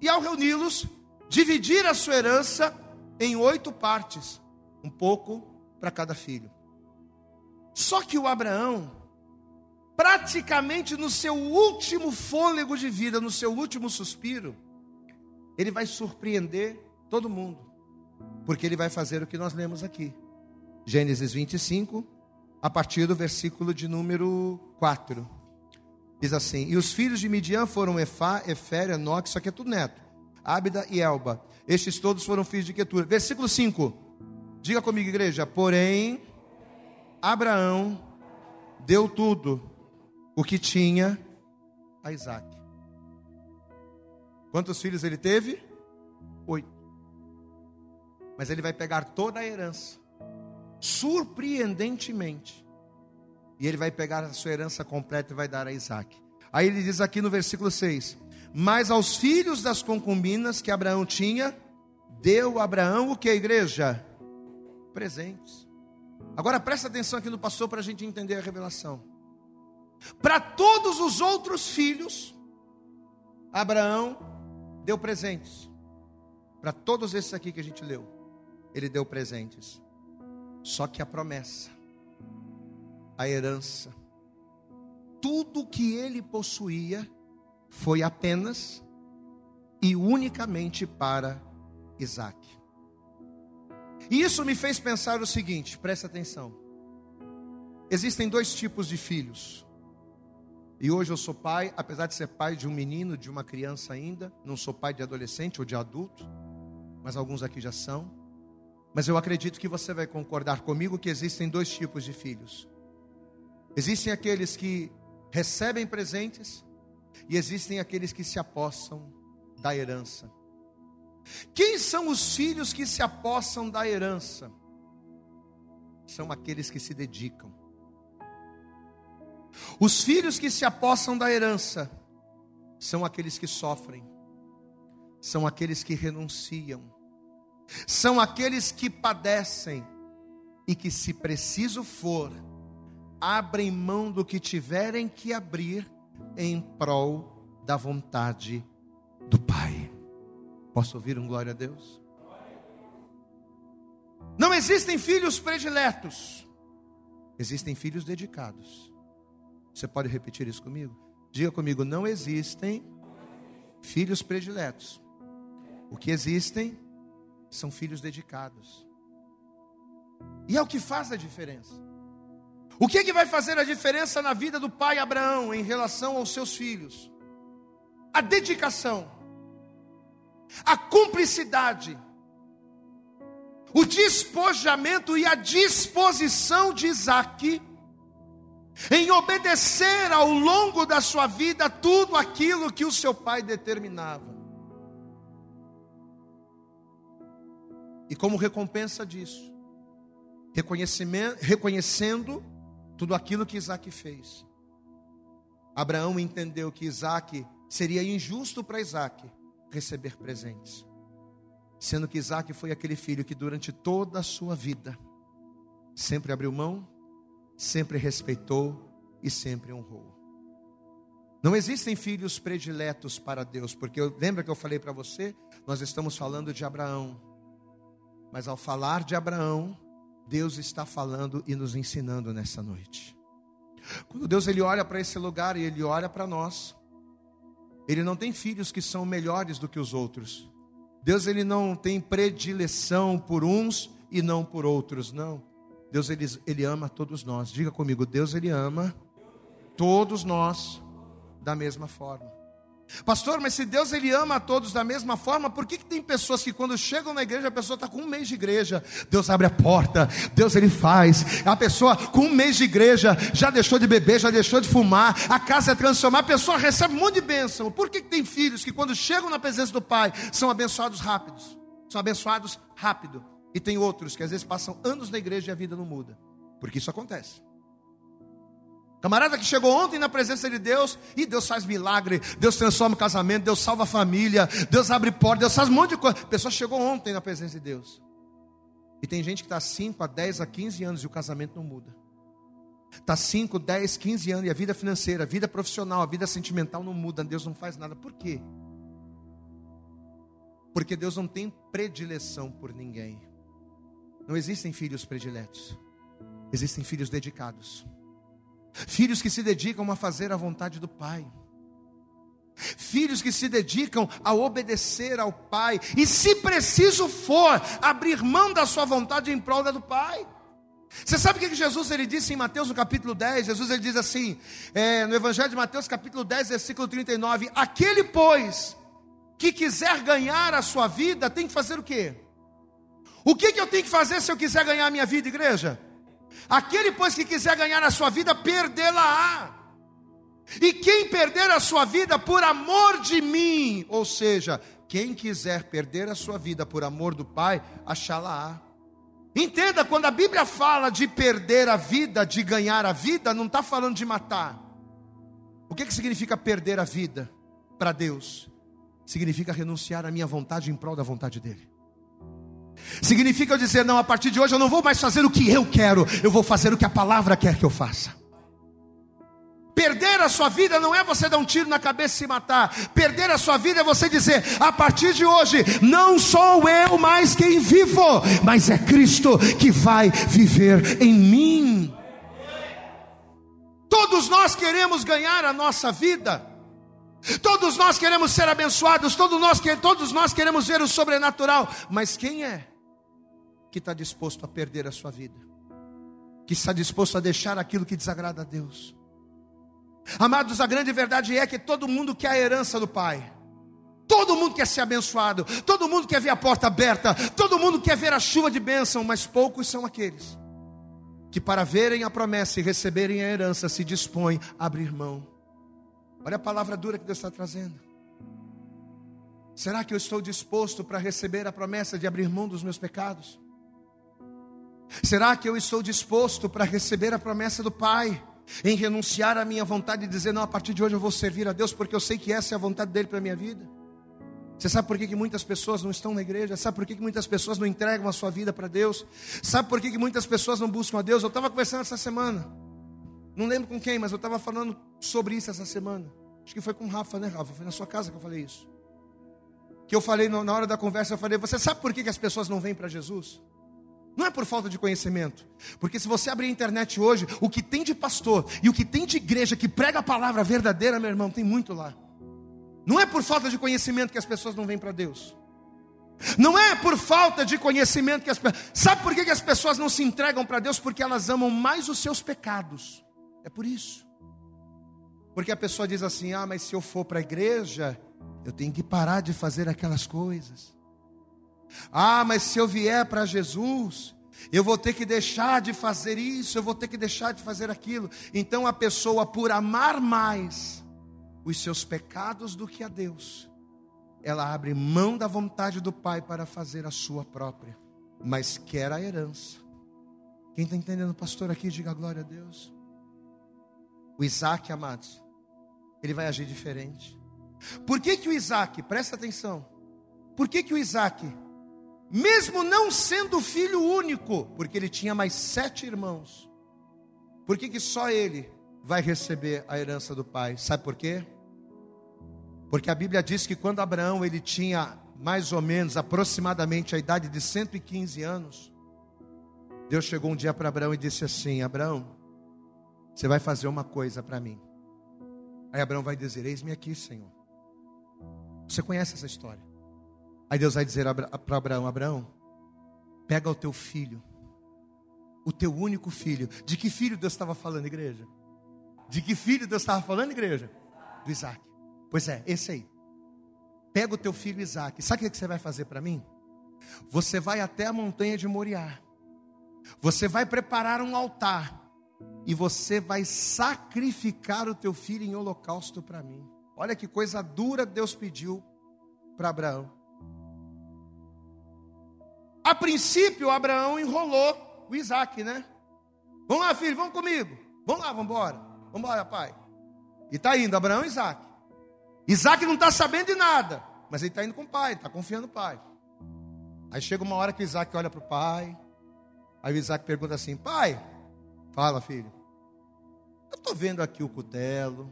e ao reuni-los, dividir a sua herança em oito partes, um pouco para cada filho. Só que o Abraão, praticamente no seu último fôlego de vida, no seu último suspiro, ele vai surpreender todo mundo, porque ele vai fazer o que nós lemos aqui. Gênesis 25, a partir do versículo de número 4. Diz assim: E os filhos de Midian foram Efá, Efer, Enoque, isso aqui é tudo neto, Ábida e Elba. Estes todos foram filhos de Quetura. Versículo 5. Diga comigo, igreja. Porém, Abraão deu tudo o que tinha a Isaac. Quantos filhos ele teve? Oito. Mas ele vai pegar toda a herança surpreendentemente. E ele vai pegar a sua herança completa e vai dar a Isaac. Aí ele diz aqui no versículo 6: Mas aos filhos das concubinas que Abraão tinha, deu Abraão o que a igreja? Presentes. Agora presta atenção aqui no pastor para a gente entender a revelação. Para todos os outros filhos, Abraão deu presentes. Para todos esses aqui que a gente leu, ele deu presentes. Só que a promessa, a herança, tudo que ele possuía foi apenas e unicamente para Isaac. E isso me fez pensar o seguinte: presta atenção. Existem dois tipos de filhos. E hoje eu sou pai, apesar de ser pai de um menino, de uma criança ainda, não sou pai de adolescente ou de adulto, mas alguns aqui já são. Mas eu acredito que você vai concordar comigo que existem dois tipos de filhos. Existem aqueles que recebem presentes e existem aqueles que se apossam da herança. Quem são os filhos que se apossam da herança? São aqueles que se dedicam. Os filhos que se apossam da herança são aqueles que sofrem, são aqueles que renunciam, são aqueles que padecem e que, se preciso for, abrem mão do que tiverem que abrir em prol da vontade do Pai. Posso ouvir um glória a Deus? Não existem filhos prediletos, existem filhos dedicados. Você pode repetir isso comigo? Diga comigo: não existem filhos prediletos. O que existem são filhos dedicados. E é o que faz a diferença. O que, é que vai fazer a diferença na vida do pai Abraão em relação aos seus filhos? A dedicação, a cumplicidade, o despojamento e a disposição de Isaac em obedecer ao longo da sua vida tudo aquilo que o seu pai determinava. E como recompensa disso, reconhecendo tudo aquilo que Isaac fez, Abraão entendeu que Isaac seria injusto para Isaac receber presentes, sendo que Isaac foi aquele filho que durante toda a sua vida sempre abriu mão, sempre respeitou e sempre honrou. Não existem filhos prediletos para Deus, porque eu, lembra que eu falei para você? Nós estamos falando de Abraão. Mas ao falar de Abraão, Deus está falando e nos ensinando nessa noite. Quando Deus ele olha para esse lugar e ele olha para nós, ele não tem filhos que são melhores do que os outros. Deus ele não tem predileção por uns e não por outros, não. Deus ele, ele ama todos nós. Diga comigo, Deus ele ama todos nós da mesma forma. Pastor, mas se Deus ele ama a todos da mesma forma, por que, que tem pessoas que quando chegam na igreja, a pessoa está com um mês de igreja, Deus abre a porta, Deus ele faz, a pessoa com um mês de igreja já deixou de beber, já deixou de fumar, a casa é transformada, a pessoa recebe um monte de bênção. Por que, que tem filhos que quando chegam na presença do Pai são abençoados rápidos? São abençoados rápido. E tem outros que às vezes passam anos na igreja e a vida não muda. Porque isso acontece. Camarada que chegou ontem na presença de Deus e Deus faz milagre, Deus transforma o casamento, Deus salva a família, Deus abre porta, Deus faz um monte de coisa. A pessoa chegou ontem na presença de Deus. E tem gente que está 5 a 10 a 15 anos e o casamento não muda. Está 5, 10, 15 anos e a vida financeira, a vida profissional, a vida sentimental não muda, Deus não faz nada. Por quê? Porque Deus não tem predileção por ninguém. Não existem filhos prediletos, existem filhos dedicados. Filhos que se dedicam a fazer a vontade do Pai. Filhos que se dedicam a obedecer ao Pai. E se preciso for, abrir mão da sua vontade em prol da do Pai. Você sabe o que Jesus ele disse em Mateus no capítulo 10? Jesus ele diz assim, é, no Evangelho de Mateus, capítulo 10, versículo 39: Aquele, pois, que quiser ganhar a sua vida, tem que fazer o quê? O que, que eu tenho que fazer se eu quiser ganhar a minha vida, igreja? Aquele, pois, que quiser ganhar a sua vida, perdê-la-á. E quem perder a sua vida por amor de mim, ou seja, quem quiser perder a sua vida por amor do Pai, achá-la-á. Entenda, quando a Bíblia fala de perder a vida, de ganhar a vida, não está falando de matar. O que, que significa perder a vida para Deus? Significa renunciar à minha vontade em prol da vontade dEle. Significa eu dizer, não, a partir de hoje eu não vou mais fazer o que eu quero, eu vou fazer o que a palavra quer que eu faça. Perder a sua vida não é você dar um tiro na cabeça e se matar. Perder a sua vida é você dizer: a partir de hoje, não sou eu mais quem vivo, mas é Cristo que vai viver em mim. Todos nós queremos ganhar a nossa vida. Todos nós queremos ser abençoados, todos nós, todos nós queremos ver o sobrenatural, mas quem é que está disposto a perder a sua vida, que está disposto a deixar aquilo que desagrada a Deus. Amados, a grande verdade é que todo mundo quer a herança do Pai. Todo mundo quer ser abençoado, todo mundo quer ver a porta aberta, todo mundo quer ver a chuva de bênção, mas poucos são aqueles que, para verem a promessa e receberem a herança, se dispõem a abrir mão. Olha a palavra dura que Deus está trazendo. Será que eu estou disposto para receber a promessa de abrir mão dos meus pecados? Será que eu estou disposto para receber a promessa do Pai? Em renunciar à minha vontade e dizer, não, a partir de hoje eu vou servir a Deus, porque eu sei que essa é a vontade dele para a minha vida. Você sabe por que, que muitas pessoas não estão na igreja? Sabe por que, que muitas pessoas não entregam a sua vida para Deus? Sabe por que, que muitas pessoas não buscam a Deus? Eu estava conversando essa semana, não lembro com quem, mas eu estava falando sobre isso essa semana. Acho que foi com o Rafa, né, Rafa? Foi na sua casa que eu falei isso. Que eu falei na hora da conversa, eu falei, você sabe por que, que as pessoas não vêm para Jesus? Não é por falta de conhecimento. Porque se você abrir a internet hoje, o que tem de pastor e o que tem de igreja que prega a palavra verdadeira, meu irmão, tem muito lá. Não é por falta de conhecimento que as pessoas não vêm para Deus. Não é por falta de conhecimento que as pessoas. Sabe por que as pessoas não se entregam para Deus? Porque elas amam mais os seus pecados. É por isso. Porque a pessoa diz assim: ah, mas se eu for para a igreja, eu tenho que parar de fazer aquelas coisas. Ah, mas se eu vier para Jesus, eu vou ter que deixar de fazer isso, eu vou ter que deixar de fazer aquilo. Então a pessoa, por amar mais os seus pecados do que a Deus, ela abre mão da vontade do Pai para fazer a sua própria, mas quer a herança. Quem está entendendo, pastor, aqui, diga glória a Deus. O Isaac, amados, ele vai agir diferente. Por que, que o Isaac, presta atenção, por que, que o Isaac, mesmo não sendo filho único, porque ele tinha mais sete irmãos, por que, que só ele vai receber a herança do pai? Sabe por quê? Porque a Bíblia diz que quando Abraão ele tinha mais ou menos aproximadamente a idade de 115 anos, Deus chegou um dia para Abraão e disse assim: Abraão, você vai fazer uma coisa para mim. Aí Abraão vai dizer: Eis-me aqui, Senhor. Você conhece essa história. Aí Deus vai dizer para Abraão: Abraão, pega o teu filho, o teu único filho. De que filho Deus estava falando, igreja? De que filho Deus estava falando, igreja? Do Isaac. Pois é, esse aí. Pega o teu filho Isaac. Sabe o que você vai fazer para mim? Você vai até a montanha de Moriá. Você vai preparar um altar. E você vai sacrificar o teu filho em holocausto para mim. Olha que coisa dura Deus pediu para Abraão. A princípio, Abraão enrolou o Isaac, né? Vamos lá, filho, vamos comigo. Vamos lá, vamos embora. Vamos embora, pai. E está indo, Abraão e Isaac. Isaac não está sabendo de nada, mas ele está indo com o pai, está confiando no pai. Aí chega uma hora que Isaac olha para o pai. Aí o Isaac pergunta assim: Pai, fala filho, eu estou vendo aqui o cutelo,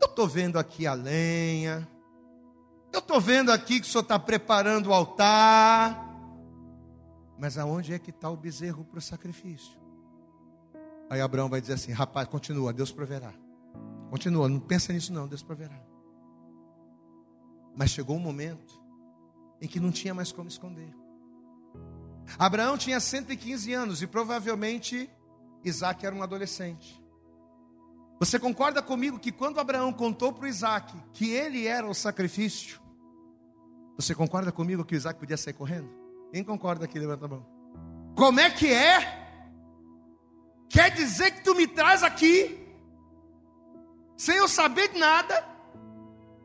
eu estou vendo aqui a lenha, eu estou vendo aqui que o senhor está preparando o altar, mas aonde é que está o bezerro para o sacrifício? Aí Abraão vai dizer assim: Rapaz, continua, Deus proverá. Continua, não pensa nisso não, Deus proverá. Mas chegou um momento em que não tinha mais como esconder. Abraão tinha 115 anos e provavelmente Isaac era um adolescente. Você concorda comigo que quando Abraão contou para Isaac que ele era o sacrifício, você concorda comigo que o Isaac podia sair correndo? Quem concorda aqui? Levanta a mão. Como é que é? Quer dizer que tu me traz aqui sem eu saber de nada,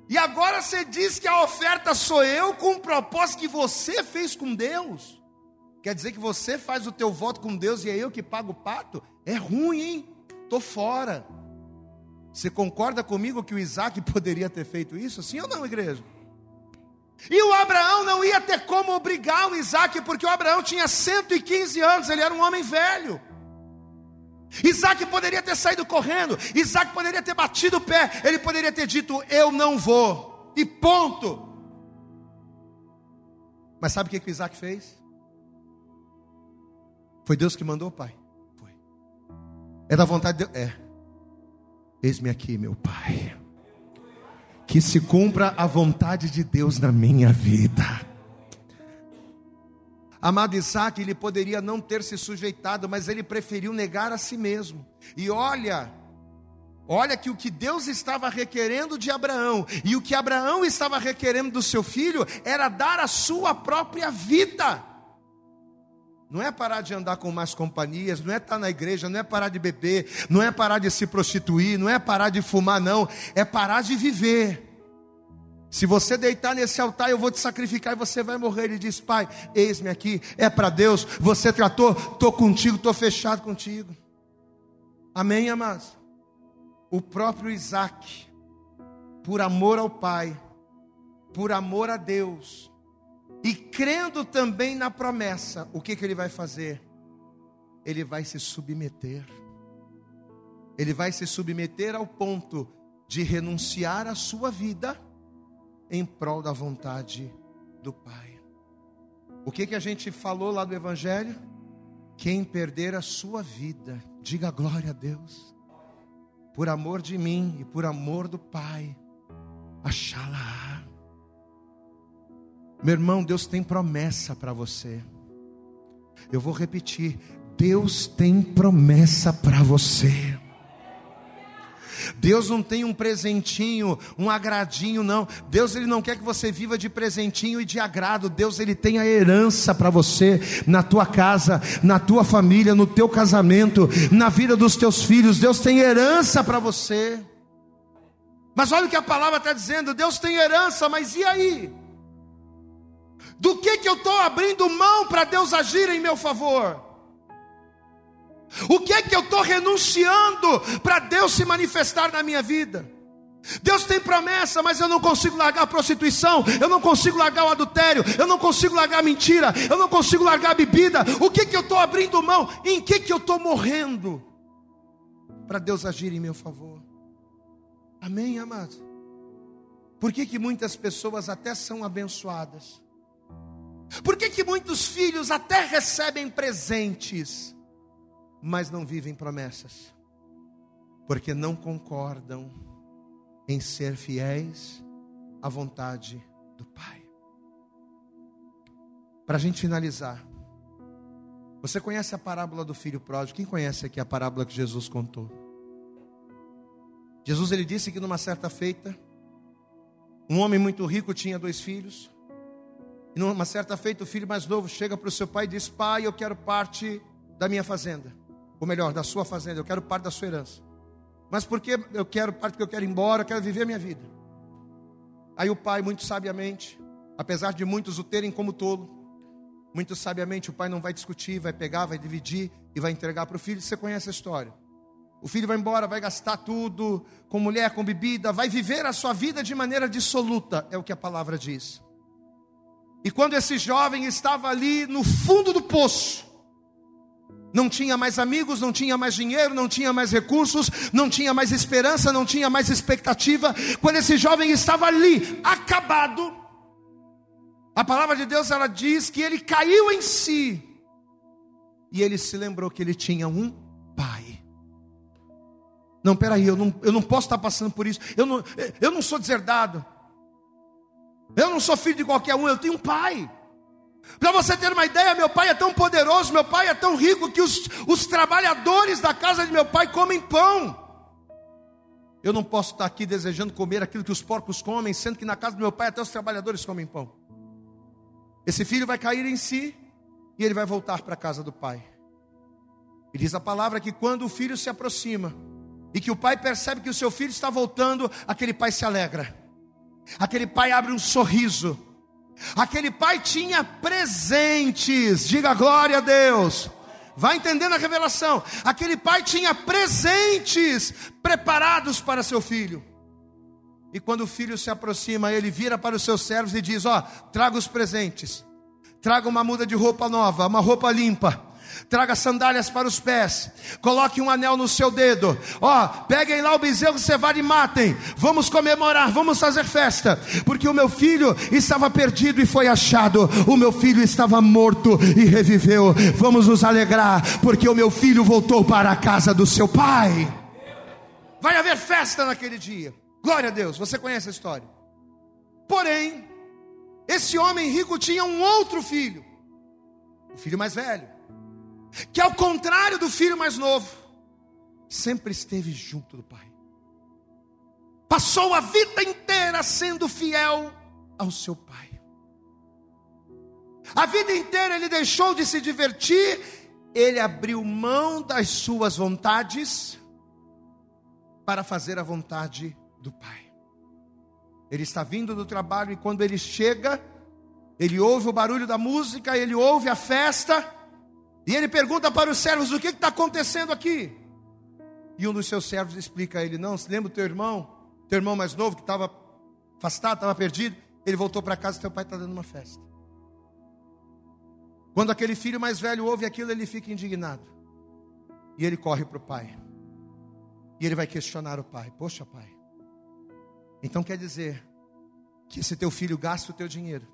e agora você diz que a oferta sou eu com o propósito que você fez com Deus. Quer dizer que você faz o teu voto com Deus e é eu que pago o pato? É ruim, hein? Tô fora. Você concorda comigo que o Isaac <laughs> poderia ter feito isso? Sim ou não, igreja? E o Abraão não ia ter como obrigar o Isaac, porque o Abraão tinha 115 anos, ele era um homem velho. Isaac poderia ter saído correndo, Isaac poderia ter batido o pé, ele poderia ter dito: Eu não vou, e ponto. Mas sabe o que, que Isaac fez? Foi Deus que mandou, pai? Foi. É da vontade de Deus? É. Eis-me aqui, meu pai. Que se cumpra a vontade de Deus na minha vida. Amado Isaac, ele poderia não ter se sujeitado, mas ele preferiu negar a si mesmo. E olha, olha que o que Deus estava requerendo de Abraão e o que Abraão estava requerendo do seu filho era dar a sua própria vida. Não é parar de andar com mais companhias, não é estar na igreja, não é parar de beber, não é parar de se prostituir, não é parar de fumar, não, é parar de viver. Se você deitar nesse altar, eu vou te sacrificar e você vai morrer. Ele diz: Pai, eis-me aqui, é para Deus. Você tratou, estou contigo, estou fechado contigo. Amém, amados? O próprio Isaac, por amor ao Pai, por amor a Deus, e crendo também na promessa, o que, que ele vai fazer? Ele vai se submeter. Ele vai se submeter ao ponto de renunciar à sua vida em prol da vontade do Pai. O que que a gente falou lá do Evangelho? Quem perder a sua vida, diga glória a Deus, por amor de mim e por amor do Pai, achá-la. Meu irmão, Deus tem promessa para você. Eu vou repetir: Deus tem promessa para você. Deus não tem um presentinho, um agradinho, não. Deus ele não quer que você viva de presentinho e de agrado. Deus ele tem a herança para você na tua casa, na tua família, no teu casamento, na vida dos teus filhos. Deus tem herança para você. Mas olha o que a palavra está dizendo: Deus tem herança, mas e aí? Do que que eu estou abrindo mão para Deus agir em meu favor? O que é que eu estou renunciando para Deus se manifestar na minha vida? Deus tem promessa, mas eu não consigo largar a prostituição, eu não consigo largar o adultério, eu não consigo largar a mentira, eu não consigo largar a bebida. O que que eu estou abrindo mão? Em que que eu estou morrendo? Para Deus agir em meu favor. Amém, amado? Por que, que muitas pessoas até são abençoadas? Por que, que muitos filhos até recebem presentes? mas não vivem promessas, porque não concordam em ser fiéis à vontade do Pai. Para a gente finalizar, você conhece a parábola do filho pródigo? Quem conhece aqui a parábola que Jesus contou? Jesus ele disse que numa certa feita, um homem muito rico tinha dois filhos. E numa certa feita, o filho mais novo chega para o seu pai e diz: Pai, eu quero parte da minha fazenda ou melhor, da sua fazenda, eu quero parte da sua herança. Mas porque eu quero parte porque eu quero ir embora, eu quero viver a minha vida. Aí o pai, muito sabiamente, apesar de muitos o terem como tolo, muito sabiamente o pai não vai discutir, vai pegar, vai dividir e vai entregar para o filho. Você conhece a história. O filho vai embora, vai gastar tudo com mulher, com bebida, vai viver a sua vida de maneira dissoluta, é o que a palavra diz. E quando esse jovem estava ali no fundo do poço, não tinha mais amigos, não tinha mais dinheiro, não tinha mais recursos, não tinha mais esperança, não tinha mais expectativa. Quando esse jovem estava ali, acabado, a palavra de Deus ela diz que ele caiu em si. E ele se lembrou que ele tinha um pai. Não, peraí, eu não, eu não posso estar passando por isso. Eu não, eu não sou deserdado. Eu não sou filho de qualquer um, eu tenho um pai. Para você ter uma ideia, meu pai é tão poderoso, meu pai é tão rico que os, os trabalhadores da casa de meu pai comem pão. Eu não posso estar aqui desejando comer aquilo que os porcos comem, sendo que na casa do meu pai até os trabalhadores comem pão. Esse filho vai cair em si e ele vai voltar para a casa do pai. E diz a palavra que quando o filho se aproxima e que o pai percebe que o seu filho está voltando, aquele pai se alegra. Aquele pai abre um sorriso Aquele pai tinha presentes, diga glória a Deus. Vai entendendo a revelação. Aquele pai tinha presentes preparados para seu filho. E quando o filho se aproxima, ele vira para os seus servos e diz: Ó, oh, traga os presentes, traga uma muda de roupa nova, uma roupa limpa, traga sandálias para os pés, coloque um anel no seu dedo, ó, peguem lá o bezerro cevado e matem, vamos comemorar, vamos fazer festa, porque o meu filho estava perdido e foi achado, o meu filho estava morto e reviveu, vamos nos alegrar, porque o meu filho voltou para a casa do seu pai. Vai haver festa naquele dia, glória a Deus, você conhece a história. Porém, esse homem rico tinha um outro filho, o filho mais velho que ao contrário do filho mais novo, sempre esteve junto do pai. Passou a vida inteira sendo fiel ao seu pai. A vida inteira ele deixou de se divertir, ele abriu mão das suas vontades para fazer a vontade do pai. Ele está vindo do trabalho e quando ele chega, ele ouve o barulho da música, ele ouve a festa, e ele pergunta para os servos: o que está acontecendo aqui? E um dos seus servos explica a ele: Não, se lembra o teu irmão, teu irmão mais novo que estava afastado, estava perdido? Ele voltou para casa e teu pai está dando uma festa. Quando aquele filho mais velho ouve aquilo, ele fica indignado. E ele corre para o pai. E ele vai questionar o pai: Poxa, pai. Então quer dizer que esse teu filho gasta o teu dinheiro,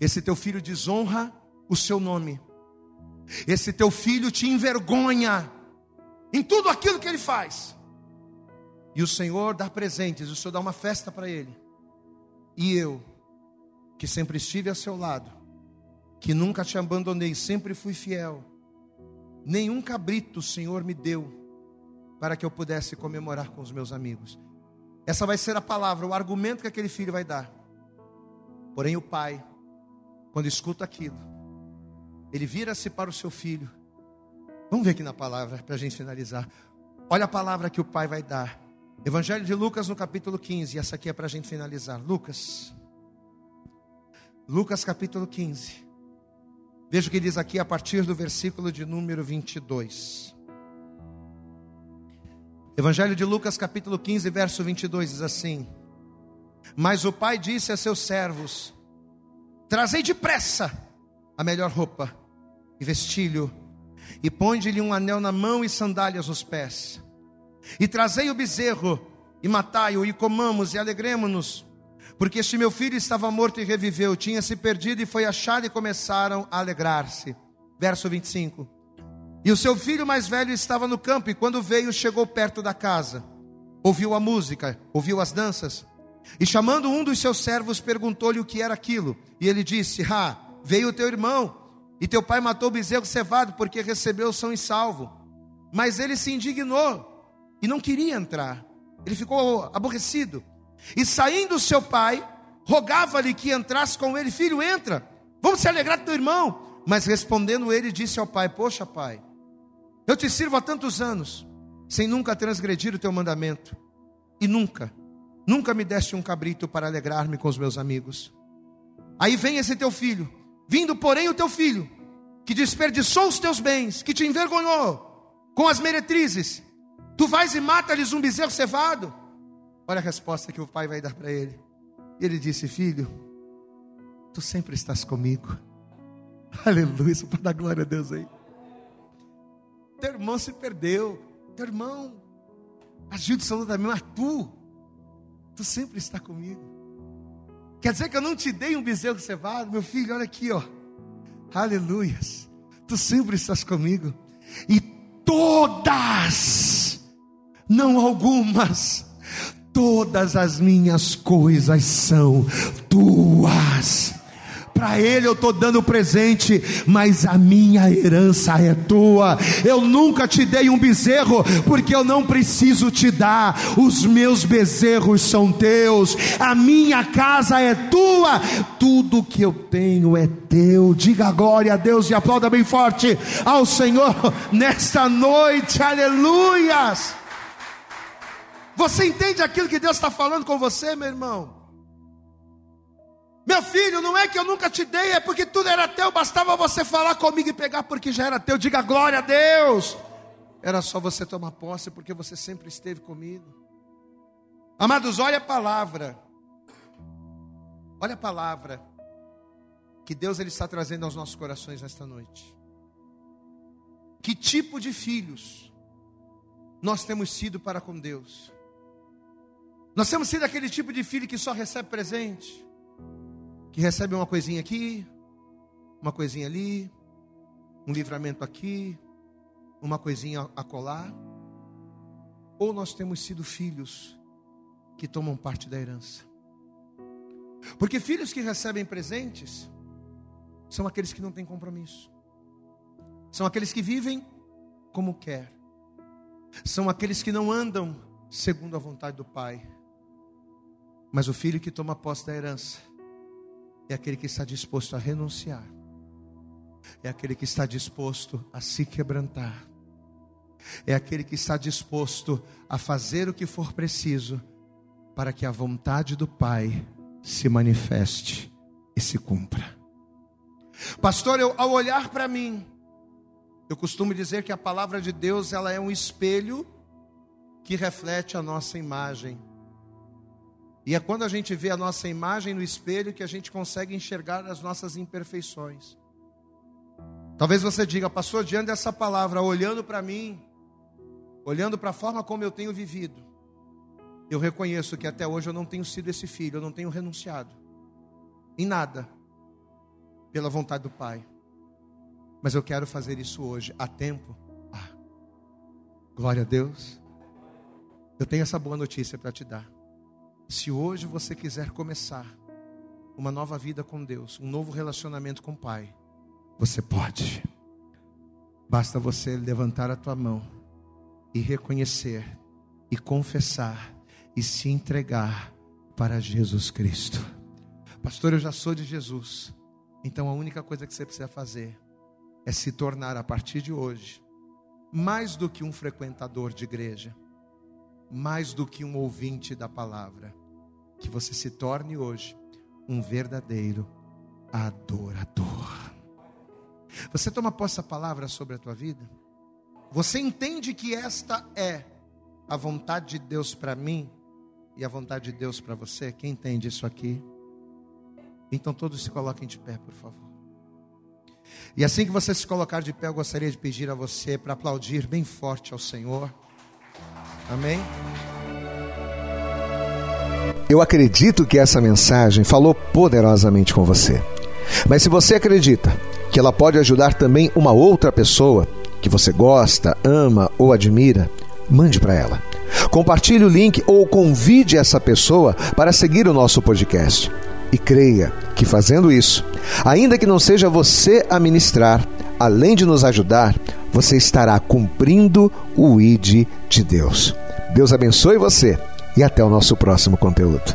esse teu filho desonra o seu nome esse teu filho te envergonha em tudo aquilo que ele faz. E o Senhor dá presentes, o Senhor dá uma festa para ele. E eu que sempre estive a seu lado, que nunca te abandonei, sempre fui fiel. Nenhum cabrito o Senhor me deu para que eu pudesse comemorar com os meus amigos. Essa vai ser a palavra, o argumento que aquele filho vai dar. Porém, o pai, quando escuta aquilo, ele vira-se para o seu filho. Vamos ver aqui na palavra, para a gente finalizar. Olha a palavra que o pai vai dar. Evangelho de Lucas, no capítulo 15. E essa aqui é para a gente finalizar. Lucas. Lucas, capítulo 15. Veja o que diz aqui a partir do versículo de número 22. Evangelho de Lucas, capítulo 15, verso 22 diz assim: Mas o pai disse a seus servos: Trazei depressa a melhor roupa e vestilho, e ponde-lhe um anel na mão e sandálias nos pés. E trazei o bezerro, e matai-o, e comamos, e alegremos-nos, porque este meu filho estava morto e reviveu, tinha se perdido e foi achado, e começaram a alegrar-se. Verso 25. E o seu filho mais velho estava no campo, e quando veio, chegou perto da casa. Ouviu a música, ouviu as danças. E chamando um dos seus servos, perguntou-lhe o que era aquilo. E ele disse: Ah, veio o teu irmão, e teu pai matou o bezerro cevado, porque recebeu são e salvo. Mas ele se indignou e não queria entrar. Ele ficou aborrecido. E saindo seu pai, rogava-lhe que entrasse com ele: Filho, entra, vamos se alegrar do teu irmão. Mas respondendo ele, disse ao pai: Poxa, pai, eu te sirvo há tantos anos, sem nunca transgredir o teu mandamento, e nunca, nunca me deste um cabrito para alegrar-me com os meus amigos. Aí vem esse teu filho, vindo, porém, o teu filho, que desperdiçou os teus bens, que te envergonhou com as meretrizes, tu vais e mata-lhes um bezerro cevado. Olha a resposta que o pai vai dar para ele. Ele disse: Filho, tu sempre estás comigo. <laughs> Aleluia, para dar glória a Deus aí. Teu irmão se perdeu. Teu irmão agiu de saúde também, mas tu, tu sempre está comigo. Quer dizer que eu não te dei um bezerro cevado, meu filho, olha aqui, ó. Aleluias. Tu sempre estás comigo. E todas, não algumas, todas as minhas coisas são tuas. Para ele eu estou dando presente, mas a minha herança é tua. Eu nunca te dei um bezerro, porque eu não preciso te dar. Os meus bezerros são teus, a minha casa é tua, tudo que eu tenho é teu. Diga glória a Deus e aplauda bem forte ao Senhor nesta noite, aleluias. Você entende aquilo que Deus está falando com você, meu irmão? Meu filho, não é que eu nunca te dei, é porque tudo era teu, bastava você falar comigo e pegar porque já era teu. Diga glória a Deus. Era só você tomar posse porque você sempre esteve comigo. Amados, olha a palavra. Olha a palavra que Deus ele está trazendo aos nossos corações nesta noite. Que tipo de filhos nós temos sido para com Deus? Nós temos sido aquele tipo de filho que só recebe presente que recebe uma coisinha aqui, uma coisinha ali, um livramento aqui, uma coisinha a colar, ou nós temos sido filhos que tomam parte da herança. Porque filhos que recebem presentes são aqueles que não têm compromisso. São aqueles que vivem como quer. São aqueles que não andam segundo a vontade do pai. Mas o filho que toma posse da herança é aquele que está disposto a renunciar, é aquele que está disposto a se quebrantar, é aquele que está disposto a fazer o que for preciso para que a vontade do Pai se manifeste e se cumpra. Pastor, eu, ao olhar para mim, eu costumo dizer que a palavra de Deus ela é um espelho que reflete a nossa imagem. E é quando a gente vê a nossa imagem no espelho que a gente consegue enxergar as nossas imperfeições. Talvez você diga, pastor, diante dessa palavra, olhando para mim, olhando para a forma como eu tenho vivido, eu reconheço que até hoje eu não tenho sido esse filho, eu não tenho renunciado em nada pela vontade do Pai. Mas eu quero fazer isso hoje, a tempo. Ah, glória a Deus. Eu tenho essa boa notícia para te dar. Se hoje você quiser começar uma nova vida com Deus, um novo relacionamento com o Pai, você pode. Basta você levantar a tua mão e reconhecer e confessar e se entregar para Jesus Cristo. Pastor, eu já sou de Jesus. Então a única coisa que você precisa fazer é se tornar a partir de hoje mais do que um frequentador de igreja, mais do que um ouvinte da palavra, que você se torne hoje um verdadeiro adorador. Você toma posse da palavra sobre a tua vida? Você entende que esta é a vontade de Deus para mim e a vontade de Deus para você? Quem entende isso aqui? Então todos se coloquem de pé, por favor. E assim que você se colocar de pé, eu gostaria de pedir a você para aplaudir bem forte ao Senhor. Amém? Eu acredito que essa mensagem falou poderosamente com você. Mas se você acredita que ela pode ajudar também uma outra pessoa que você gosta, ama ou admira, mande para ela. Compartilhe o link ou convide essa pessoa para seguir o nosso podcast. E creia que fazendo isso, ainda que não seja você a ministrar, além de nos ajudar, você estará cumprindo o ID de Deus. Deus abençoe você e até o nosso próximo conteúdo.